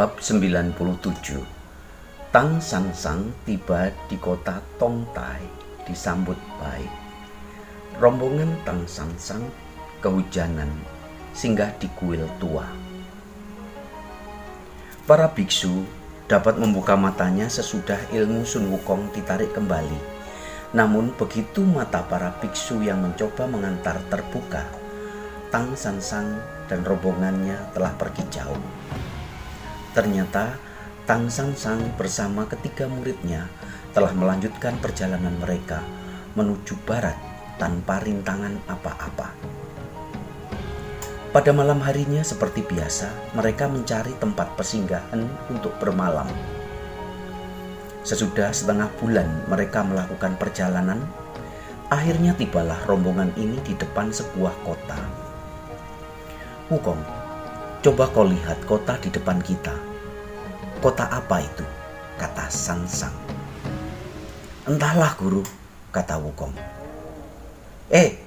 Bab 97 Tang Sang Sang tiba di kota Tong Tai disambut baik. Rombongan Tang Sang Sang kehujanan singgah di kuil tua. Para biksu dapat membuka matanya sesudah ilmu Sun Wukong ditarik kembali. Namun begitu mata para biksu yang mencoba mengantar terbuka, Tang San Sang dan rombongannya telah pergi jauh. Ternyata Tang Sang Sang bersama ketiga muridnya telah melanjutkan perjalanan mereka menuju barat tanpa rintangan apa-apa. Pada malam harinya seperti biasa, mereka mencari tempat persinggahan untuk bermalam. Sesudah setengah bulan mereka melakukan perjalanan, akhirnya tibalah rombongan ini di depan sebuah kota. Wukong Coba kau lihat kota di depan kita. Kota apa itu? Kata Sang Sang. Entahlah guru, kata Wukong. Eh,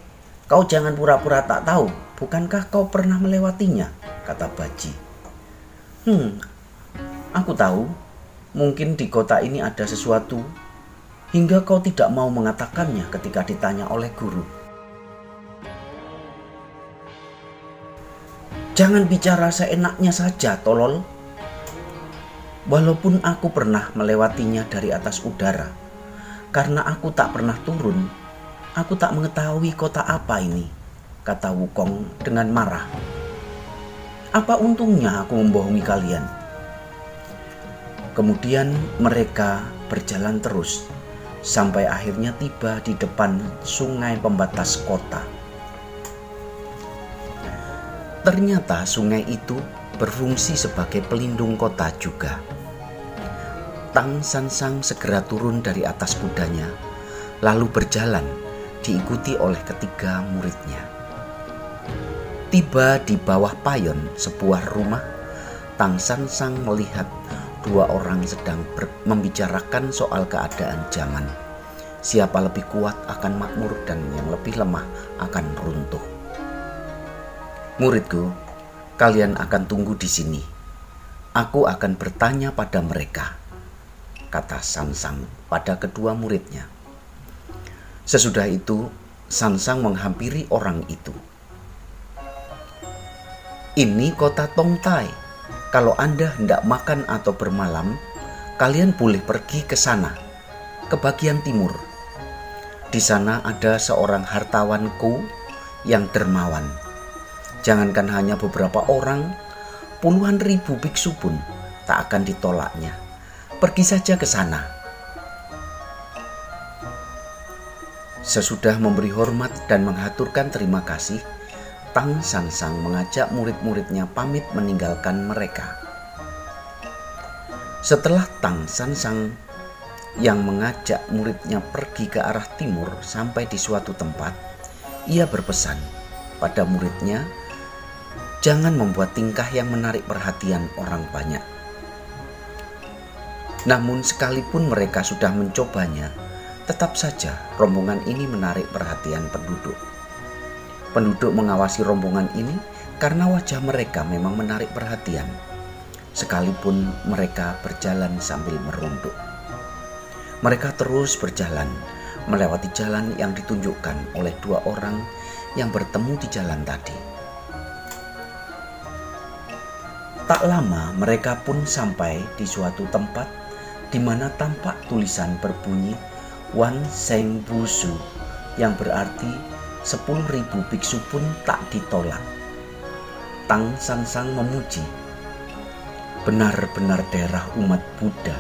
kau jangan pura-pura tak tahu. Bukankah kau pernah melewatinya? Kata Baji. Hmm, aku tahu. Mungkin di kota ini ada sesuatu hingga kau tidak mau mengatakannya ketika ditanya oleh guru. Jangan bicara seenaknya saja, tolol. Walaupun aku pernah melewatinya dari atas udara, karena aku tak pernah turun, aku tak mengetahui kota apa ini, kata Wukong dengan marah. Apa untungnya aku membohongi kalian? Kemudian mereka berjalan terus sampai akhirnya tiba di depan sungai pembatas kota. Ternyata sungai itu berfungsi sebagai pelindung kota juga. Tang San Sang segera turun dari atas kudanya, lalu berjalan diikuti oleh ketiga muridnya. Tiba di bawah payon sebuah rumah, Tang San Sang melihat dua orang sedang membicarakan soal keadaan zaman. Siapa lebih kuat akan makmur dan yang lebih lemah akan runtuh. Muridku, kalian akan tunggu di sini. Aku akan bertanya pada mereka, kata Sansang pada kedua muridnya. Sesudah itu, Sansang menghampiri orang itu. Ini kota Tongtai. Kalau Anda hendak makan atau bermalam, kalian boleh pergi ke sana, ke bagian timur. Di sana ada seorang hartawanku yang dermawan Jangankan hanya beberapa orang, puluhan ribu biksu pun tak akan ditolaknya. Pergi saja ke sana. Sesudah memberi hormat dan menghaturkan terima kasih, Tang San Sang mengajak murid-muridnya pamit meninggalkan mereka. Setelah Tang San Sang yang mengajak muridnya pergi ke arah timur sampai di suatu tempat, ia berpesan pada muridnya Jangan membuat tingkah yang menarik perhatian orang banyak. Namun, sekalipun mereka sudah mencobanya, tetap saja rombongan ini menarik perhatian penduduk. Penduduk mengawasi rombongan ini karena wajah mereka memang menarik perhatian, sekalipun mereka berjalan sambil merunduk. Mereka terus berjalan melewati jalan yang ditunjukkan oleh dua orang yang bertemu di jalan tadi. Tak lama mereka pun sampai di suatu tempat di mana tampak tulisan berbunyi Wan Seng Busu yang berarti sepuluh ribu biksu pun tak ditolak. Tang San Sang memuji, benar-benar daerah umat Buddha,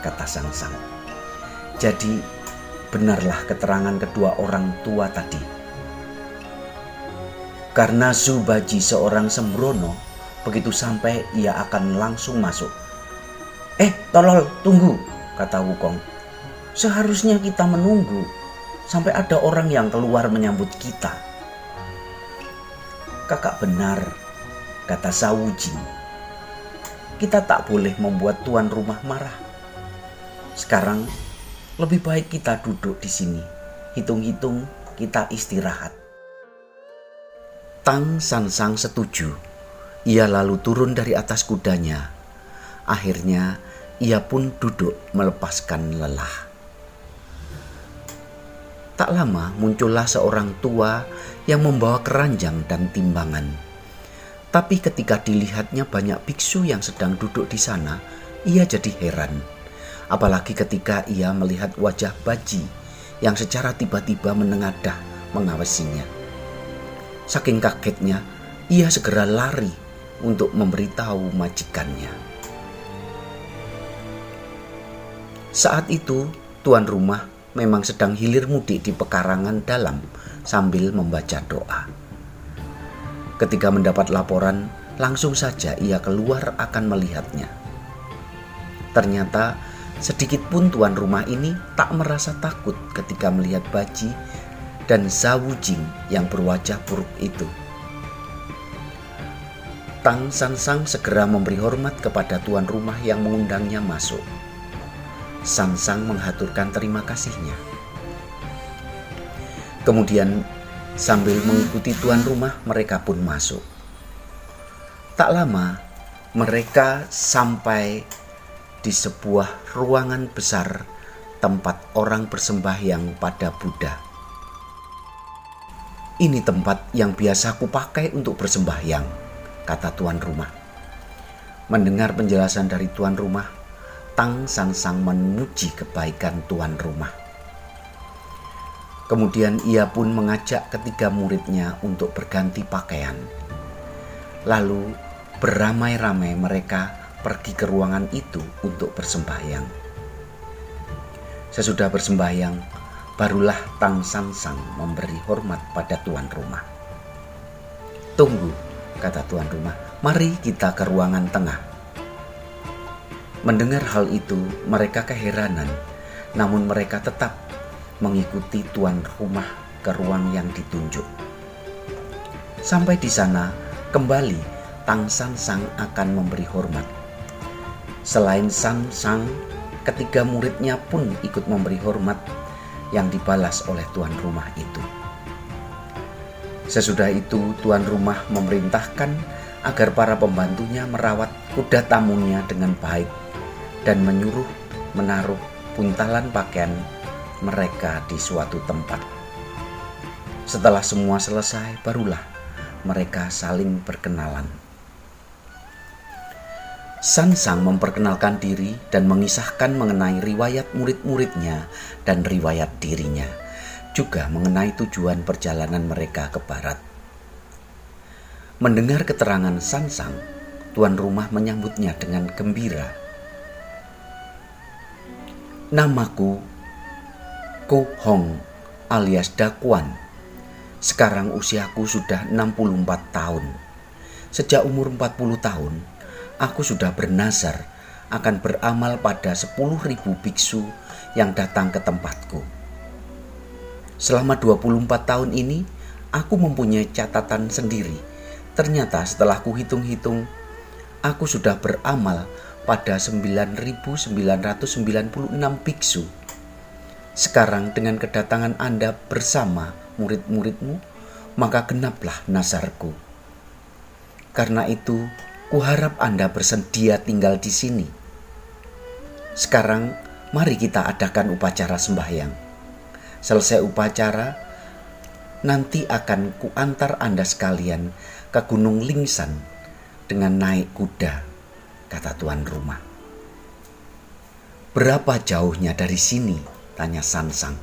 kata Sang Sang. Jadi benarlah keterangan kedua orang tua tadi. Karena Subaji seorang sembrono, Begitu sampai ia akan langsung masuk. Eh, tolol, tunggu, kata Wukong. Seharusnya kita menunggu sampai ada orang yang keluar menyambut kita. Kakak benar, kata Sawujin. Kita tak boleh membuat tuan rumah marah. Sekarang lebih baik kita duduk di sini. Hitung-hitung kita istirahat. Tang Sansang setuju. Ia lalu turun dari atas kudanya. Akhirnya ia pun duduk melepaskan lelah. Tak lama muncullah seorang tua yang membawa keranjang dan timbangan. Tapi ketika dilihatnya banyak biksu yang sedang duduk di sana, ia jadi heran. Apalagi ketika ia melihat wajah Baji yang secara tiba-tiba menengadah mengawasinya. Saking kagetnya, ia segera lari untuk memberitahu majikannya. Saat itu, tuan rumah memang sedang hilir mudik di pekarangan dalam sambil membaca doa. Ketika mendapat laporan, langsung saja ia keluar akan melihatnya. Ternyata sedikit pun tuan rumah ini tak merasa takut ketika melihat Baji dan Zawujing yang berwajah buruk itu. Tang Sansang segera memberi hormat kepada tuan rumah yang mengundangnya masuk. Sansang menghaturkan terima kasihnya. Kemudian sambil mengikuti tuan rumah mereka pun masuk. Tak lama mereka sampai di sebuah ruangan besar tempat orang bersembahyang pada Buddha. Ini tempat yang biasa aku pakai untuk bersembahyang, kata tuan rumah. Mendengar penjelasan dari tuan rumah, Tang Sansang memuji kebaikan tuan rumah. Kemudian ia pun mengajak ketiga muridnya untuk berganti pakaian. Lalu beramai-ramai mereka pergi ke ruangan itu untuk bersembahyang. Sesudah bersembahyang, barulah Tang Sansang memberi hormat pada tuan rumah. Tunggu, kata tuan rumah, mari kita ke ruangan tengah. Mendengar hal itu, mereka keheranan, namun mereka tetap mengikuti tuan rumah ke ruang yang ditunjuk. Sampai di sana, kembali Tang San Sang akan memberi hormat. Selain San Sang, ketiga muridnya pun ikut memberi hormat yang dibalas oleh tuan rumah itu. Sesudah itu, tuan rumah memerintahkan agar para pembantunya merawat kuda tamunya dengan baik dan menyuruh menaruh buntalan pakaian mereka di suatu tempat. Setelah semua selesai, barulah mereka saling berkenalan. Sansang memperkenalkan diri dan mengisahkan mengenai riwayat murid-muridnya dan riwayat dirinya, juga mengenai tujuan perjalanan mereka ke barat. Mendengar keterangan Sansang, tuan rumah menyambutnya dengan gembira Namaku Ko Hong alias Dakuan. Sekarang usiaku sudah 64 tahun. Sejak umur 40 tahun, aku sudah bernazar akan beramal pada 10.000 biksu yang datang ke tempatku. Selama 24 tahun ini, aku mempunyai catatan sendiri. Ternyata setelah ku hitung-hitung, aku sudah beramal pada 9.996 biksu. Sekarang dengan kedatangan Anda bersama murid-muridmu, maka genaplah nasarku. Karena itu, kuharap Anda bersedia tinggal di sini. Sekarang, mari kita adakan upacara sembahyang. Selesai upacara, nanti akan kuantar Anda sekalian ke Gunung Lingsan dengan naik kuda kata tuan rumah. Berapa jauhnya dari sini? Tanya Sansang.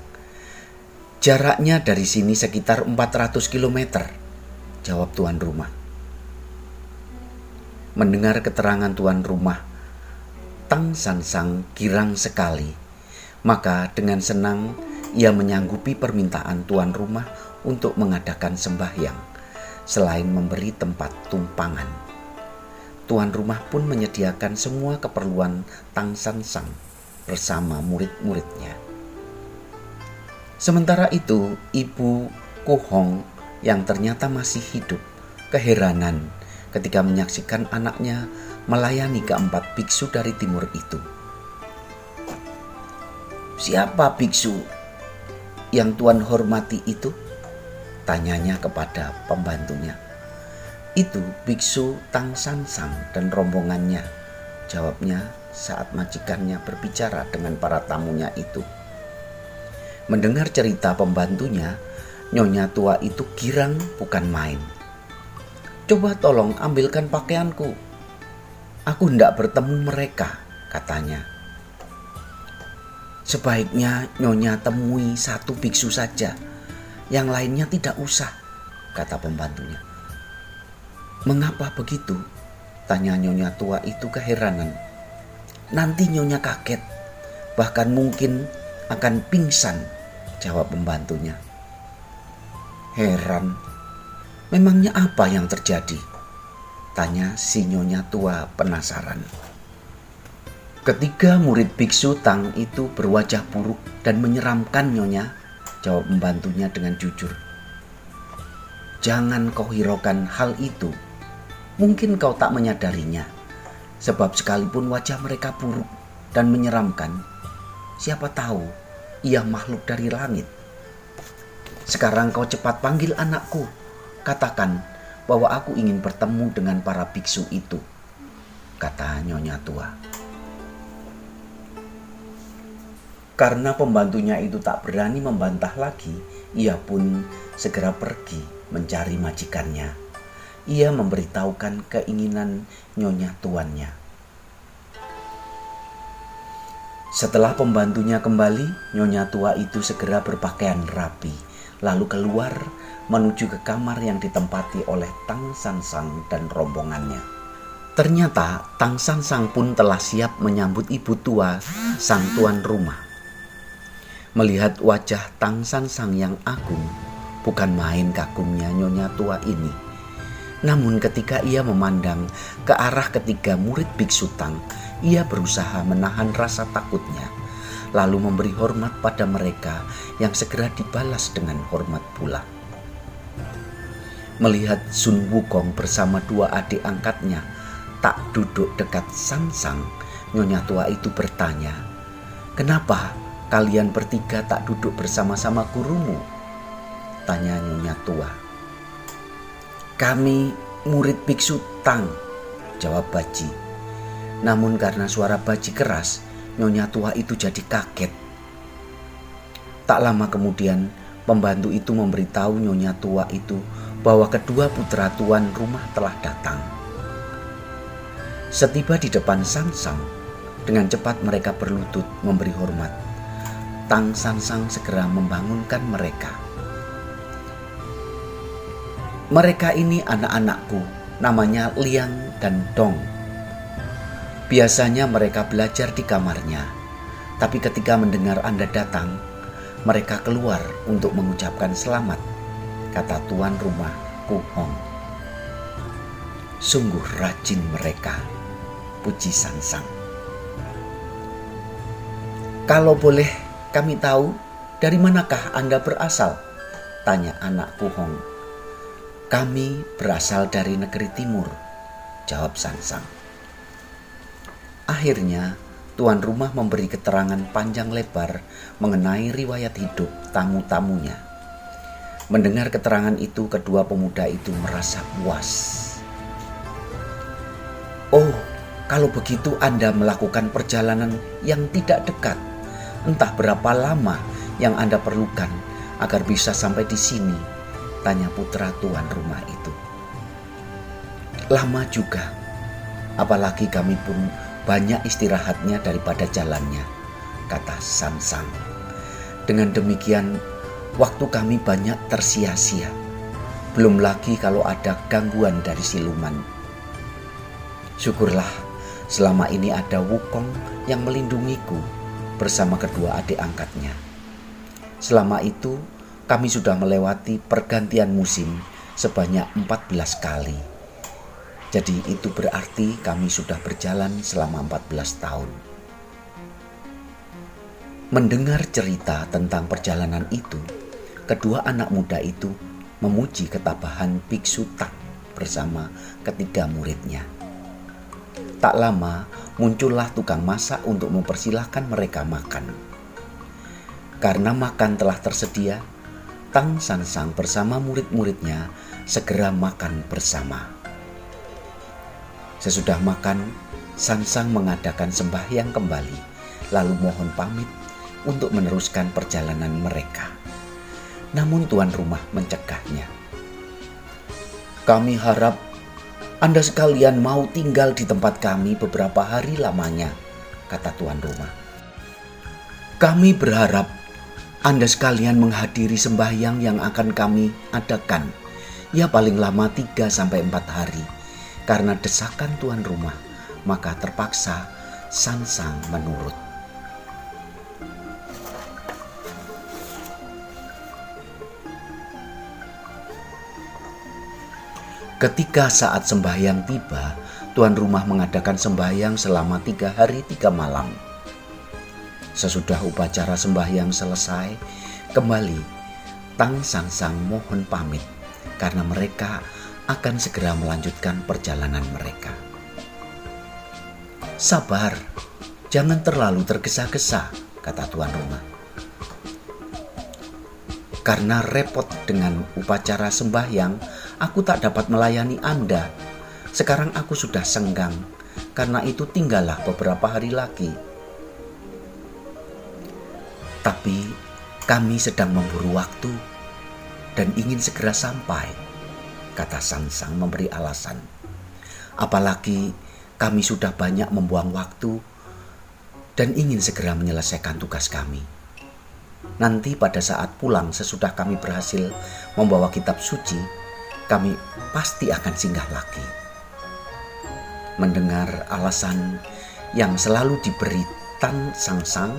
Jaraknya dari sini sekitar 400 km, jawab tuan rumah. Mendengar keterangan tuan rumah, Tang Sansang girang sekali. Maka dengan senang ia menyanggupi permintaan tuan rumah untuk mengadakan sembahyang, selain memberi tempat tumpangan. tuan rumah pun menyediakan semua keperluan Tang San Sang bersama murid-muridnya. Sementara itu, ibu Kuhong yang ternyata masih hidup keheranan ketika menyaksikan anaknya melayani keempat biksu dari timur itu. Siapa biksu yang Tuan hormati itu? Tanyanya kepada pembantunya. Itu biksu Tang San Sang dan rombongannya. Jawabnya saat majikannya berbicara dengan para tamunya itu. Mendengar cerita pembantunya, nyonya tua itu girang bukan main. Coba tolong ambilkan pakaianku. Aku hendak bertemu mereka, katanya. Sebaiknya nyonya temui satu biksu saja, yang lainnya tidak usah, kata pembantunya. Mengapa begitu? Tanya nyonya tua itu keheranan. Nanti nyonya kaget, bahkan mungkin akan pingsan, jawab pembantunya. Heran, memangnya apa yang terjadi? Tanya si nyonya tua penasaran. Ketiga murid biksu Tang itu berwajah buruk dan menyeramkan nyonya, jawab pembantunya dengan jujur. Jangan kau hiraukan hal itu, Mungkin kau tak menyadarinya, sebab sekalipun wajah mereka buruk dan menyeramkan, siapa tahu ia makhluk dari langit. Sekarang kau cepat panggil anakku, katakan bahwa aku ingin bertemu dengan para biksu itu, kata nyonya tua. Karena pembantunya itu tak berani membantah lagi, ia pun segera pergi mencari majikannya ia memberitahukan keinginan nyonya tuannya. Setelah pembantunya kembali, nyonya tua itu segera berpakaian rapi, lalu keluar menuju ke kamar yang ditempati oleh Tang Sansang dan rombongannya. Ternyata Tang Sansang pun telah siap menyambut ibu tua sang tuan rumah. Melihat wajah Tang Sansang yang agung, bukan main kagumnya nyonya tua ini namun ketika ia memandang ke arah ketiga murid biksu Tang, ia berusaha menahan rasa takutnya, lalu memberi hormat pada mereka yang segera dibalas dengan hormat pula. Melihat Sun Wukong bersama dua adik angkatnya tak duduk dekat Sang Sang, Nyonya tua itu bertanya, Kenapa kalian bertiga tak duduk bersama-sama gurumu? Tanya Nyonya tua. Kami murid biksu Tang, jawab Baji. Namun karena suara Baji keras, Nyonya tua itu jadi kaget. Tak lama kemudian, pembantu itu memberitahu Nyonya tua itu bahwa kedua putra tuan rumah telah datang. Setiba di depan Sansang, dengan cepat mereka berlutut memberi hormat. Tang Sansang segera membangunkan mereka. Mereka ini anak-anakku, namanya Liang dan Dong. Biasanya mereka belajar di kamarnya, tapi ketika mendengar Anda datang, mereka keluar untuk mengucapkan selamat, kata tuan rumah Ku Hong. Sungguh rajin mereka, puji Sansang. Kalau boleh kami tahu, dari manakah Anda berasal? Tanya anak Ku Hong kami berasal dari negeri timur, jawab Sansang. Akhirnya, tuan rumah memberi keterangan panjang lebar mengenai riwayat hidup tamu-tamunya. Mendengar keterangan itu, kedua pemuda itu merasa puas. Oh, kalau begitu Anda melakukan perjalanan yang tidak dekat, entah berapa lama yang Anda perlukan agar bisa sampai di sini Tanya putra tuan rumah itu. Lama juga, apalagi kami pun banyak istirahatnya daripada jalannya, kata Sansang. Dengan demikian, waktu kami banyak tersia-sia. Belum lagi kalau ada gangguan dari siluman. Syukurlah selama ini ada Wukong yang melindungiku bersama kedua adik angkatnya. Selama itu kami sudah melewati pergantian musim sebanyak 14 kali. Jadi itu berarti kami sudah berjalan selama 14 tahun. Mendengar cerita tentang perjalanan itu, kedua anak muda itu memuji ketabahan biksu Tak bersama ketiga muridnya. Tak lama muncullah tukang masak untuk mempersilahkan mereka makan. Karena makan telah tersedia, Tang Sansang bersama murid-muridnya segera makan bersama. Sesudah makan, Sansang mengadakan sembahyang kembali, lalu mohon pamit untuk meneruskan perjalanan mereka. Namun tuan rumah mencegahnya. Kami harap Anda sekalian mau tinggal di tempat kami beberapa hari lamanya, kata tuan rumah. Kami berharap anda sekalian menghadiri sembahyang yang akan kami adakan. Ya paling lama 3 sampai 4 hari. Karena desakan tuan rumah, maka terpaksa Sansang menurut. Ketika saat sembahyang tiba, tuan rumah mengadakan sembahyang selama tiga hari tiga malam. Sesudah upacara sembahyang selesai, kembali Tang Sang Sang mohon pamit karena mereka akan segera melanjutkan perjalanan mereka. Sabar, jangan terlalu tergesa-gesa, kata tuan rumah. Karena repot dengan upacara sembahyang, aku tak dapat melayani Anda. Sekarang aku sudah senggang, karena itu tinggallah beberapa hari lagi tapi kami sedang memburu waktu dan ingin segera sampai, kata Sansang memberi alasan. Apalagi kami sudah banyak membuang waktu dan ingin segera menyelesaikan tugas kami. Nanti pada saat pulang sesudah kami berhasil membawa kitab suci, kami pasti akan singgah lagi. Mendengar alasan yang selalu diberi Tan Sang Sang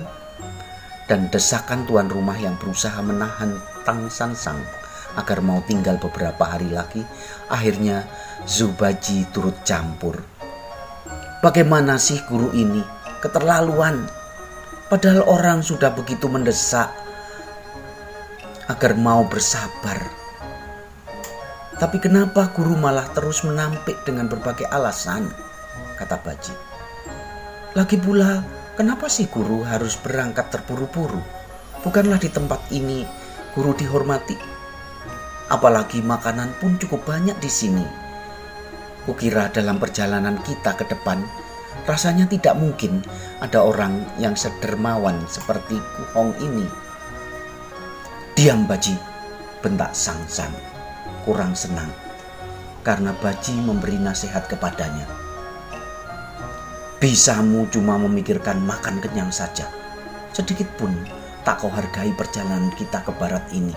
dan desakan tuan rumah yang berusaha menahan Tang San Sang agar mau tinggal beberapa hari lagi, akhirnya Zubaji turut campur. Bagaimana sih guru ini? Keterlaluan. Padahal orang sudah begitu mendesak agar mau bersabar. Tapi kenapa guru malah terus menampik dengan berbagai alasan? Kata Baji. Lagi pula Kenapa sih guru harus berangkat terburu-buru? Bukanlah di tempat ini guru dihormati. Apalagi makanan pun cukup banyak di sini. Kukira dalam perjalanan kita ke depan, rasanya tidak mungkin ada orang yang sedermawan seperti Kuhong ini. Diam Baji, bentak Sang Sang, kurang senang karena Baji memberi nasihat kepadanya. Bisamu cuma memikirkan makan kenyang saja. Sedikit pun tak kau hargai perjalanan kita ke barat ini.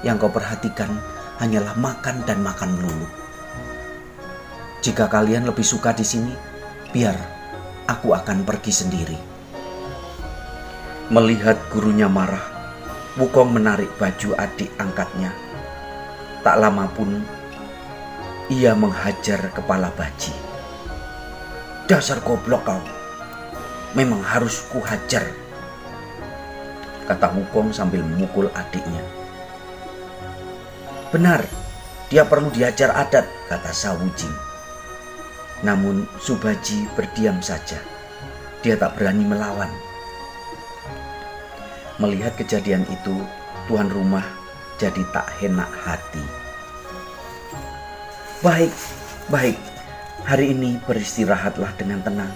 Yang kau perhatikan hanyalah makan dan makan melulu. Jika kalian lebih suka di sini, biar aku akan pergi sendiri. Melihat gurunya marah, Wukong menarik baju adik angkatnya. Tak lama pun ia menghajar kepala Baji. Dasar goblok kau. Memang harus kuhajar. Kata Wukong sambil memukul adiknya. Benar, dia perlu diajar adat, kata Sawujing. Namun Subaji berdiam saja. Dia tak berani melawan. Melihat kejadian itu, tuan rumah jadi tak enak hati. Baik, baik, Hari ini beristirahatlah dengan tenang.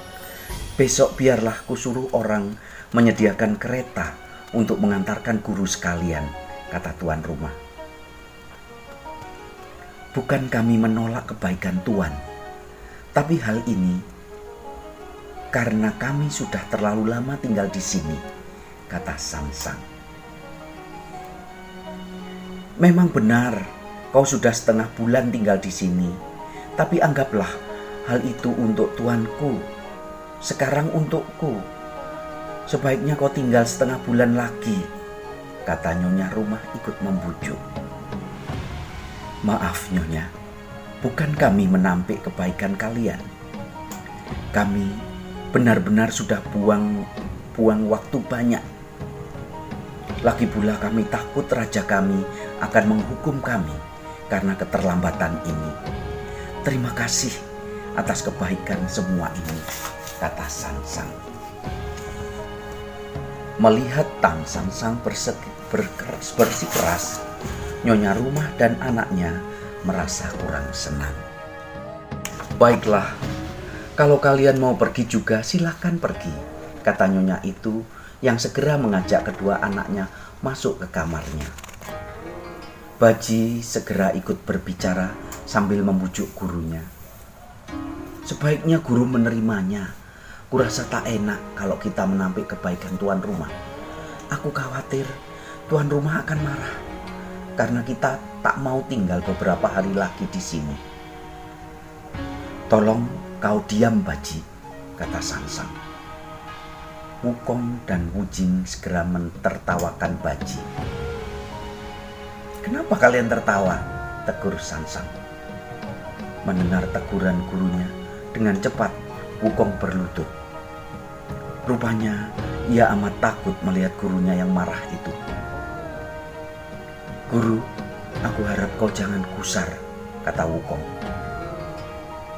Besok biarlah kusuruh orang menyediakan kereta untuk mengantarkan guru sekalian, kata tuan rumah. Bukan kami menolak kebaikan Tuan, tapi hal ini karena kami sudah terlalu lama tinggal di sini, kata Sansang. Memang benar, kau sudah setengah bulan tinggal di sini, tapi anggaplah Hal itu untuk tuanku, sekarang untukku. Sebaiknya kau tinggal setengah bulan lagi, kata Nyonya rumah ikut membujuk. Maaf Nyonya, bukan kami menampik kebaikan kalian. Kami benar-benar sudah buang buang waktu banyak. Lagi pula kami takut raja kami akan menghukum kami karena keterlambatan ini. Terima kasih atas kebaikan semua ini, kata Sansang. Melihat Tang Sansang bersikeras, Nyonya rumah dan anaknya merasa kurang senang. Baiklah, kalau kalian mau pergi juga silahkan pergi, kata Nyonya itu yang segera mengajak kedua anaknya masuk ke kamarnya. Baji segera ikut berbicara sambil membujuk gurunya. Sebaiknya guru menerimanya. Kurasa tak enak kalau kita menampik kebaikan tuan rumah. Aku khawatir tuan rumah akan marah karena kita tak mau tinggal beberapa hari lagi di sini. Tolong kau diam Baji, kata Sansang. Wukong dan Wujing segera mentertawakan Baji. Kenapa kalian tertawa? Tegur Sansang. Mendengar teguran gurunya, dengan cepat Wukong berlutut. Rupanya ia amat takut melihat gurunya yang marah itu. Guru, aku harap kau jangan kusar, kata Wukong.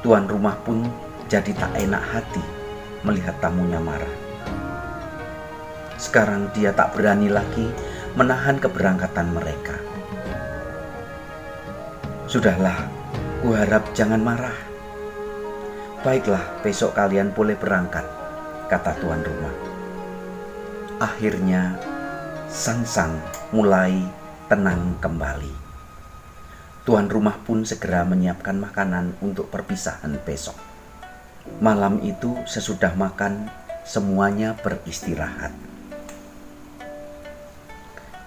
Tuan rumah pun jadi tak enak hati melihat tamunya marah. Sekarang dia tak berani lagi menahan keberangkatan mereka. Sudahlah, ku harap jangan marah. Baiklah, besok kalian boleh berangkat, kata tuan rumah. Akhirnya, Sansang mulai tenang kembali. Tuan rumah pun segera menyiapkan makanan untuk perpisahan besok. Malam itu, sesudah makan, semuanya beristirahat.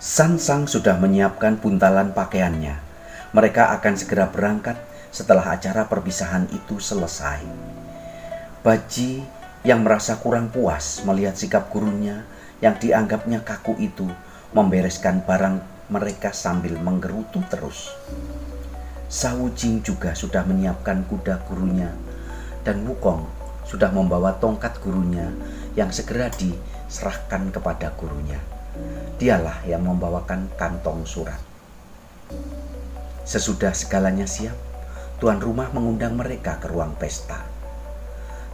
Sansang sudah menyiapkan buntalan pakaiannya mereka akan segera berangkat setelah acara perpisahan itu selesai. Baji yang merasa kurang puas melihat sikap gurunya yang dianggapnya kaku itu membereskan barang mereka sambil menggerutu terus. Sawu Jing juga sudah menyiapkan kuda gurunya dan Wukong sudah membawa tongkat gurunya yang segera diserahkan kepada gurunya. Dialah yang membawakan kantong surat. Sesudah segalanya siap, tuan rumah mengundang mereka ke ruang pesta.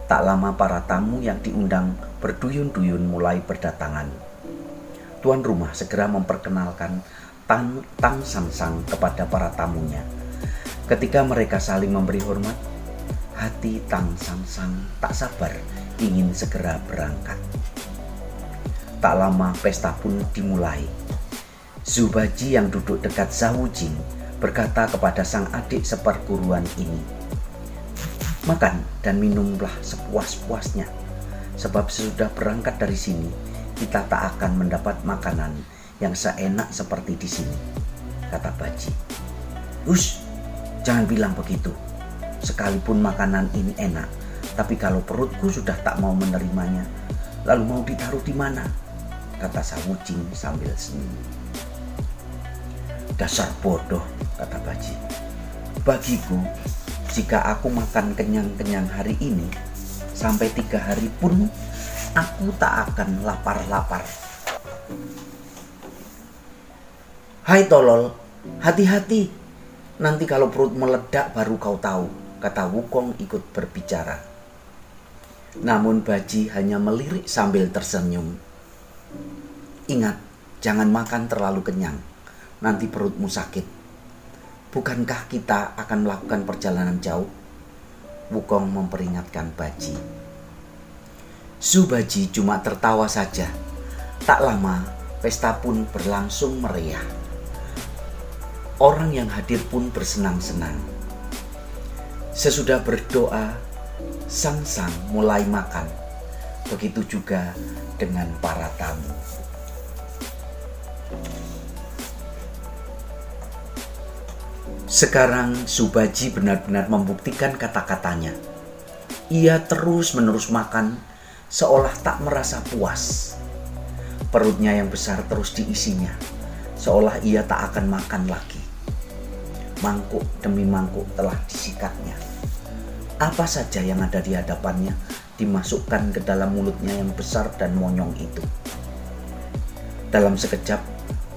Tak lama para tamu yang diundang berduyun-duyun mulai berdatangan. Tuan rumah segera memperkenalkan Tang, Tang Sangsang kepada para tamunya. Ketika mereka saling memberi hormat, hati Tang Sangsang tak sabar ingin segera berangkat. Tak lama pesta pun dimulai. Zubaji yang duduk dekat Zawujing berkata kepada sang adik seperguruan ini, Makan dan minumlah sepuas-puasnya, sebab sesudah berangkat dari sini, kita tak akan mendapat makanan yang seenak seperti di sini, kata Baji. Us, jangan bilang begitu. Sekalipun makanan ini enak, tapi kalau perutku sudah tak mau menerimanya, lalu mau ditaruh di mana? Kata Sawucing sambil senyum. Dasar bodoh, kata Baji. Bagiku, jika aku makan kenyang-kenyang hari ini, sampai tiga hari pun aku tak akan lapar-lapar. Hai tolol, hati-hati. Nanti kalau perut meledak baru kau tahu, kata Wukong ikut berbicara. Namun Baji hanya melirik sambil tersenyum. Ingat, jangan makan terlalu kenyang nanti perutmu sakit. Bukankah kita akan melakukan perjalanan jauh? Wukong memperingatkan Baji. Subaji cuma tertawa saja. Tak lama, pesta pun berlangsung meriah. Orang yang hadir pun bersenang-senang. Sesudah berdoa, sang-sang mulai makan. Begitu juga dengan para tamu. Sekarang Subaji benar-benar membuktikan kata-katanya. Ia terus-menerus makan seolah tak merasa puas. Perutnya yang besar terus diisinya, seolah ia tak akan makan lagi. mangkuk demi mangkuk telah disikatnya. Apa saja yang ada di hadapannya dimasukkan ke dalam mulutnya yang besar dan monyong itu. Dalam sekejap,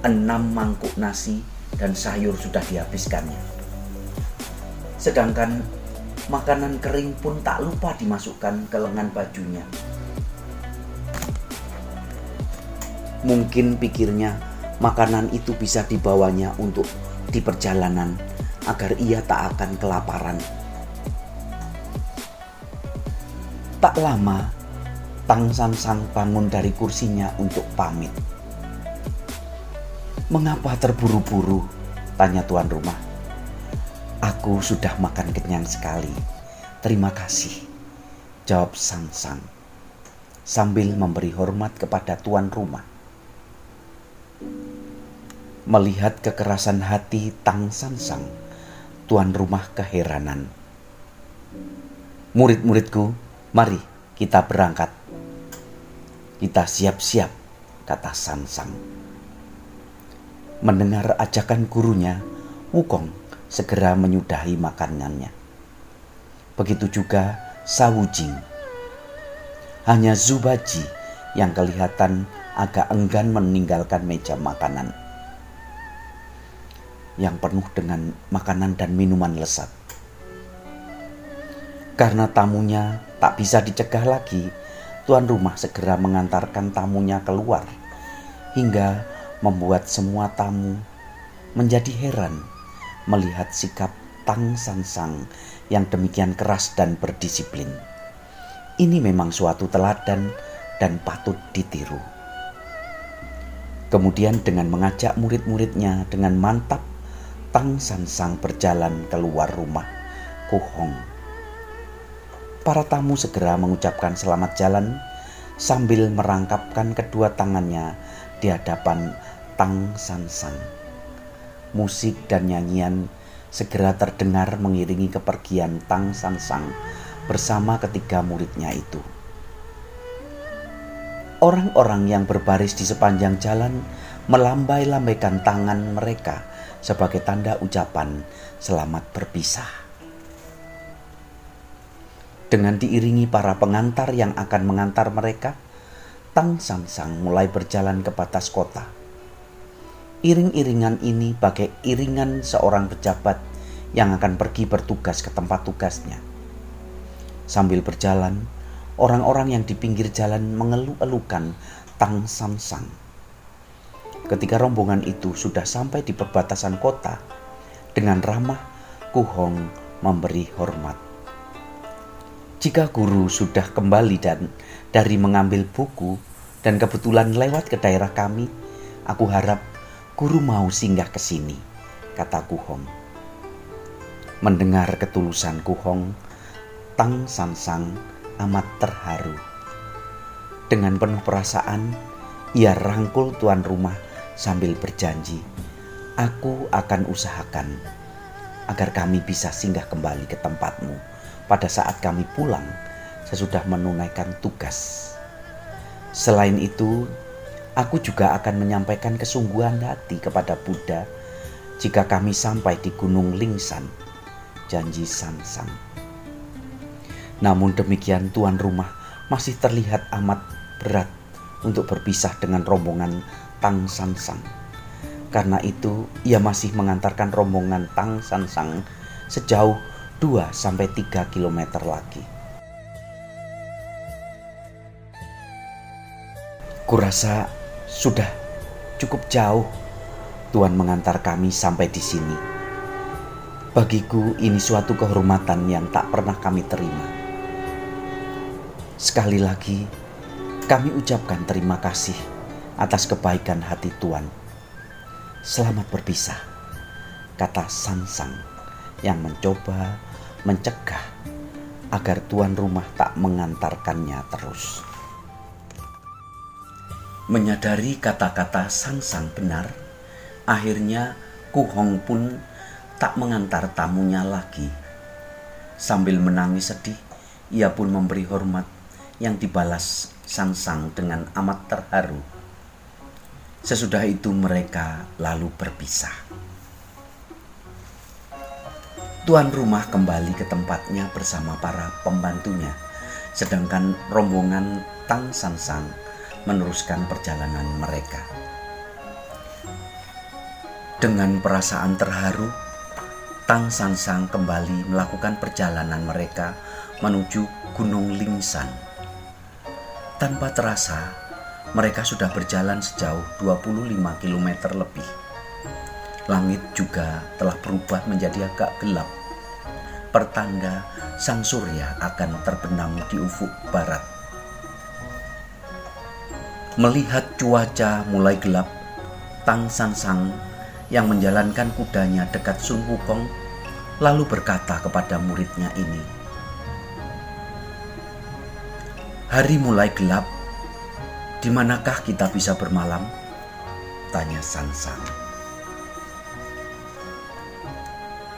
enam mangkuk nasi dan sayur sudah dihabiskannya. Sedangkan makanan kering pun tak lupa dimasukkan ke lengan bajunya. Mungkin pikirnya makanan itu bisa dibawanya untuk di perjalanan agar ia tak akan kelaparan. Tak lama, Tang San Sang bangun dari kursinya untuk pamit. Mengapa terburu-buru? Tanya tuan rumah. Aku sudah makan kenyang sekali. Terima kasih. Jawab Sang Sang sambil memberi hormat kepada tuan rumah. Melihat kekerasan hati Tang Sansang, tuan rumah keheranan. Murid-muridku, mari kita berangkat. Kita siap-siap, kata Sansang. Mendengar ajakan gurunya, Wukong segera menyudahi makanannya. Begitu juga Sawujing. Hanya Zubaji yang kelihatan agak enggan meninggalkan meja makanan yang penuh dengan makanan dan minuman lezat. Karena tamunya tak bisa dicegah lagi, tuan rumah segera mengantarkan tamunya keluar hingga membuat semua tamu menjadi heran melihat sikap Tang Sansang yang demikian keras dan berdisiplin. Ini memang suatu teladan dan patut ditiru. Kemudian dengan mengajak murid-muridnya dengan mantap Tang San Sang berjalan keluar rumah Kuhong. Para tamu segera mengucapkan selamat jalan sambil merangkapkan kedua tangannya di hadapan Tang San Sang. Musik dan nyanyian segera terdengar mengiringi kepergian Tang San Sang bersama ketiga muridnya itu. Orang-orang yang berbaris di sepanjang jalan melambai-lambaikan tangan mereka sebagai tanda ucapan selamat berpisah. Dengan diiringi para pengantar yang akan mengantar mereka, Tang Sang Sang mulai berjalan ke batas kota. Iring-iringan ini bagai iringan seorang pejabat yang akan pergi bertugas ke tempat tugasnya. Sambil berjalan, orang-orang yang di pinggir jalan mengeluh-elukan Tang Sang Sang Ketika rombongan itu sudah sampai di perbatasan kota, dengan ramah Kuhong memberi hormat. Jika guru sudah kembali dan dari mengambil buku dan kebetulan lewat ke daerah kami, aku harap guru mau singgah ke sini, kata Kuhong. Mendengar ketulusan Kuhong, Tang Sansang amat terharu. Dengan penuh perasaan, ia rangkul tuan rumah sambil berjanji, "Aku akan usahakan agar kami bisa singgah kembali ke tempatmu pada saat kami pulang sesudah menunaikan tugas." Selain itu, aku juga akan menyampaikan kesungguhan hati kepada Buddha jika kami sampai di Gunung Lingsan, janji Sansang. Namun demikian tuan rumah masih terlihat amat berat untuk berpisah dengan rombongan Tang San Sang. Karena itu, ia masih mengantarkan rombongan Tang San Sang sejauh 2 sampai 3 km lagi. Kurasa sudah cukup jauh Tuhan mengantar kami sampai di sini. Bagiku ini suatu kehormatan yang tak pernah kami terima. Sekali lagi, kami ucapkan terima kasih atas kebaikan hati Tuhan. Selamat berpisah, kata Sansang yang mencoba mencegah agar tuan rumah tak mengantarkannya terus. Menyadari kata-kata Sansang benar, akhirnya Kuhong pun tak mengantar tamunya lagi. Sambil menangis sedih, ia pun memberi hormat yang dibalas Sansang dengan amat terharu Sesudah itu mereka lalu berpisah. Tuan rumah kembali ke tempatnya bersama para pembantunya, sedangkan rombongan Tang Sansang meneruskan perjalanan mereka. Dengan perasaan terharu, Tang Sansang kembali melakukan perjalanan mereka menuju Gunung Lingsan. Tanpa terasa, mereka sudah berjalan sejauh 25 km lebih. Langit juga telah berubah menjadi agak gelap. Pertanda sang surya akan terbenam di ufuk barat. Melihat cuaca mulai gelap, Tang San Sang yang menjalankan kudanya dekat Sun Wukong lalu berkata kepada muridnya ini, Hari mulai gelap, di manakah kita bisa bermalam? Tanya San Sang.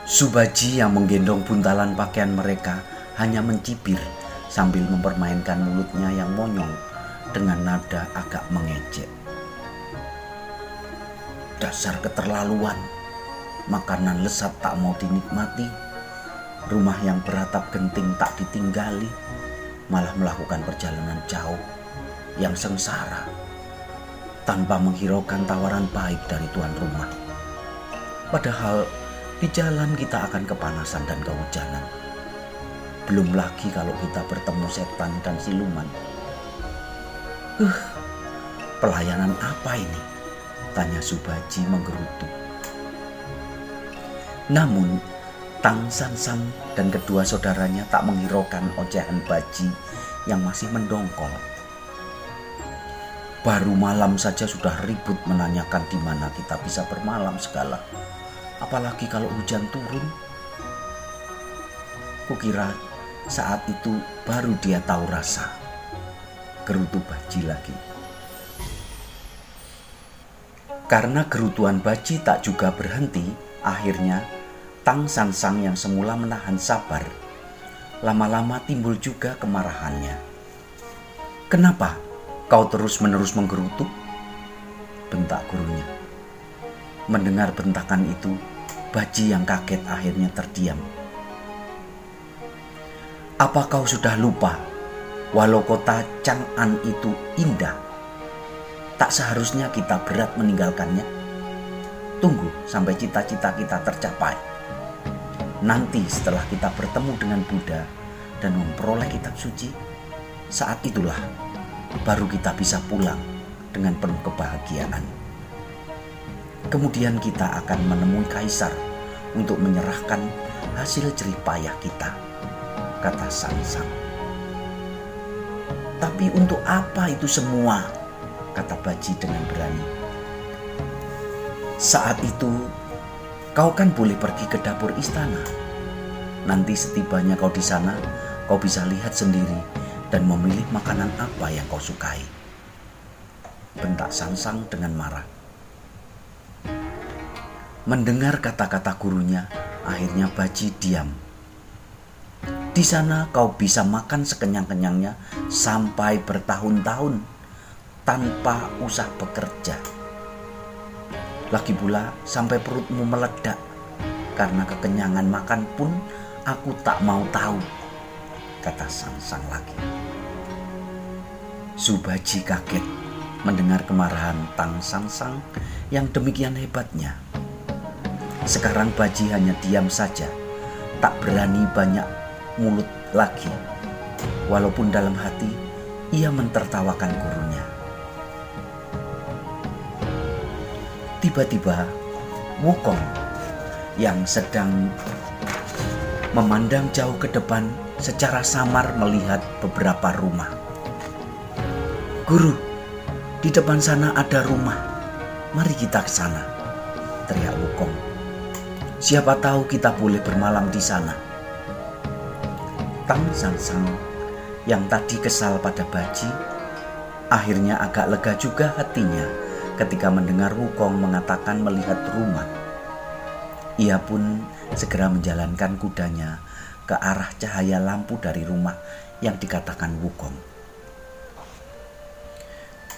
Subaji yang menggendong buntalan pakaian mereka hanya mencibir sambil mempermainkan mulutnya yang monyong dengan nada agak mengejek. Dasar keterlaluan, makanan lesat tak mau dinikmati, rumah yang beratap genting tak ditinggali, malah melakukan perjalanan jauh yang sengsara tanpa menghiraukan tawaran baik dari tuan rumah. Padahal di jalan kita akan kepanasan dan kehujanan. Belum lagi kalau kita bertemu setan dan siluman. Uh, pelayanan apa ini? Tanya Subaji menggerutu. Namun, Tang San San dan kedua saudaranya tak menghiraukan ocehan Baji yang masih mendongkol. Baru malam saja sudah ribut menanyakan di mana kita bisa bermalam segala apalagi kalau hujan turun. Kukira saat itu baru dia tahu rasa. Gerutu Baji lagi. Karena gerutuan Baji tak juga berhenti, akhirnya Tang Sansang yang semula menahan sabar, lama-lama timbul juga kemarahannya. Kenapa kau terus-menerus menggerutu? Bentak gurunya. Mendengar bentakan itu, Baji yang kaget akhirnya terdiam. Apa kau sudah lupa walau kota Chang'an itu indah, tak seharusnya kita berat meninggalkannya? Tunggu sampai cita-cita kita tercapai. Nanti setelah kita bertemu dengan Buddha dan memperoleh kitab suci, saat itulah baru kita bisa pulang dengan penuh kebahagiaan. Kemudian kita akan menemui kaisar untuk menyerahkan hasil jerih payah kita, kata Sang Sang. Tapi untuk apa itu semua? kata Baji dengan berani. Saat itu, kau kan boleh pergi ke dapur istana. Nanti setibanya kau di sana, kau bisa lihat sendiri dan memilih makanan apa yang kau sukai. Bentak Sansang dengan marah. Mendengar kata-kata gurunya, akhirnya Baji diam. Di sana kau bisa makan sekenyang-kenyangnya sampai bertahun-tahun tanpa usah bekerja. Lagi pula sampai perutmu meledak karena kekenyangan makan pun aku tak mau tahu, kata sang-sang lagi. Subaji kaget mendengar kemarahan Tang Sang-sang yang demikian hebatnya. Sekarang Baji hanya diam saja, tak berani banyak mulut lagi. Walaupun dalam hati ia mentertawakan gurunya. Tiba-tiba Wukong yang sedang memandang jauh ke depan secara samar melihat beberapa rumah. Guru, di depan sana ada rumah. Mari kita ke sana, teriak Wukong Siapa tahu kita boleh bermalam di sana. Tang Sansang yang tadi kesal pada Baji, akhirnya agak lega juga hatinya ketika mendengar Wukong mengatakan melihat rumah. Ia pun segera menjalankan kudanya ke arah cahaya lampu dari rumah yang dikatakan Wukong.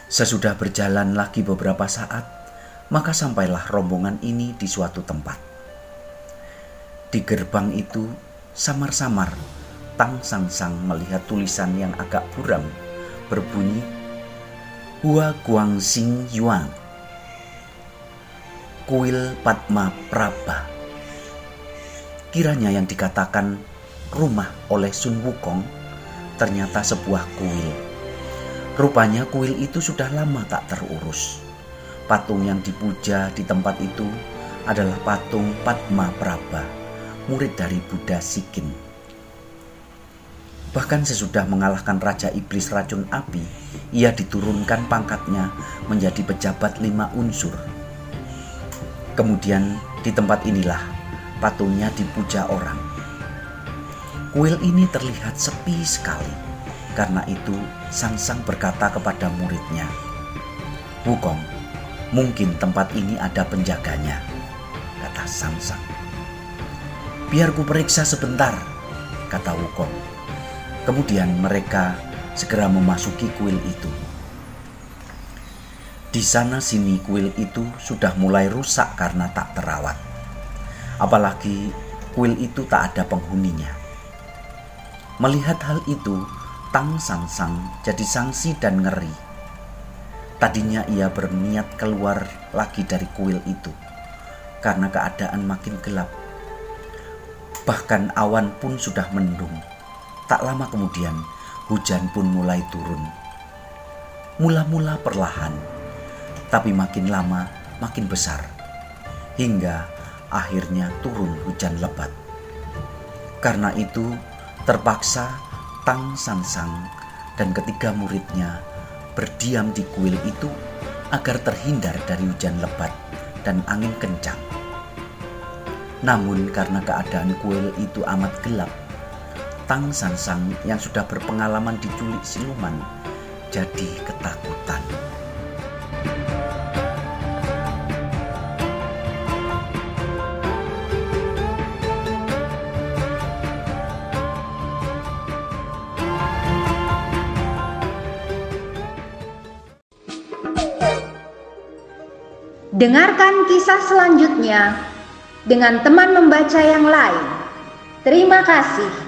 Sesudah berjalan lagi beberapa saat, maka sampailah rombongan ini di suatu tempat. Di gerbang itu samar-samar Tang Sang Sang melihat tulisan yang agak buram berbunyi Hua Guang Xing Yuan Kuil Padma Praba Kiranya yang dikatakan rumah oleh Sun Wukong ternyata sebuah kuil. Rupanya kuil itu sudah lama tak terurus. Patung yang dipuja di tempat itu adalah patung Padma Praba, murid dari Buddha Sikin. Bahkan sesudah mengalahkan Raja Iblis Racun Api, ia diturunkan pangkatnya menjadi pejabat lima unsur. Kemudian di tempat inilah patungnya dipuja orang. Kuil ini terlihat sepi sekali. Karena itu Sang-Sang berkata kepada muridnya, Wukong, mungkin tempat ini ada penjaganya, kata Sang-Sang. Biar ku periksa sebentar, kata Wukong. Kemudian mereka segera memasuki kuil itu. Di sana sini kuil itu sudah mulai rusak karena tak terawat. Apalagi kuil itu tak ada penghuninya. Melihat hal itu, Tang Sang Sang jadi sangsi dan ngeri. Tadinya ia berniat keluar lagi dari kuil itu karena keadaan makin gelap. Bahkan awan pun sudah mendung Tak lama kemudian, hujan pun mulai turun. Mula-mula perlahan, tapi makin lama makin besar, hingga akhirnya turun hujan lebat. Karena itu, terpaksa Tang Sang Sang dan ketiga muridnya berdiam di kuil itu agar terhindar dari hujan lebat dan angin kencang. Namun karena keadaan kuil itu amat gelap, Tang Sansang yang sudah berpengalaman diculik siluman jadi ketakutan. Dengarkan kisah selanjutnya dengan teman membaca yang lain. Terima kasih.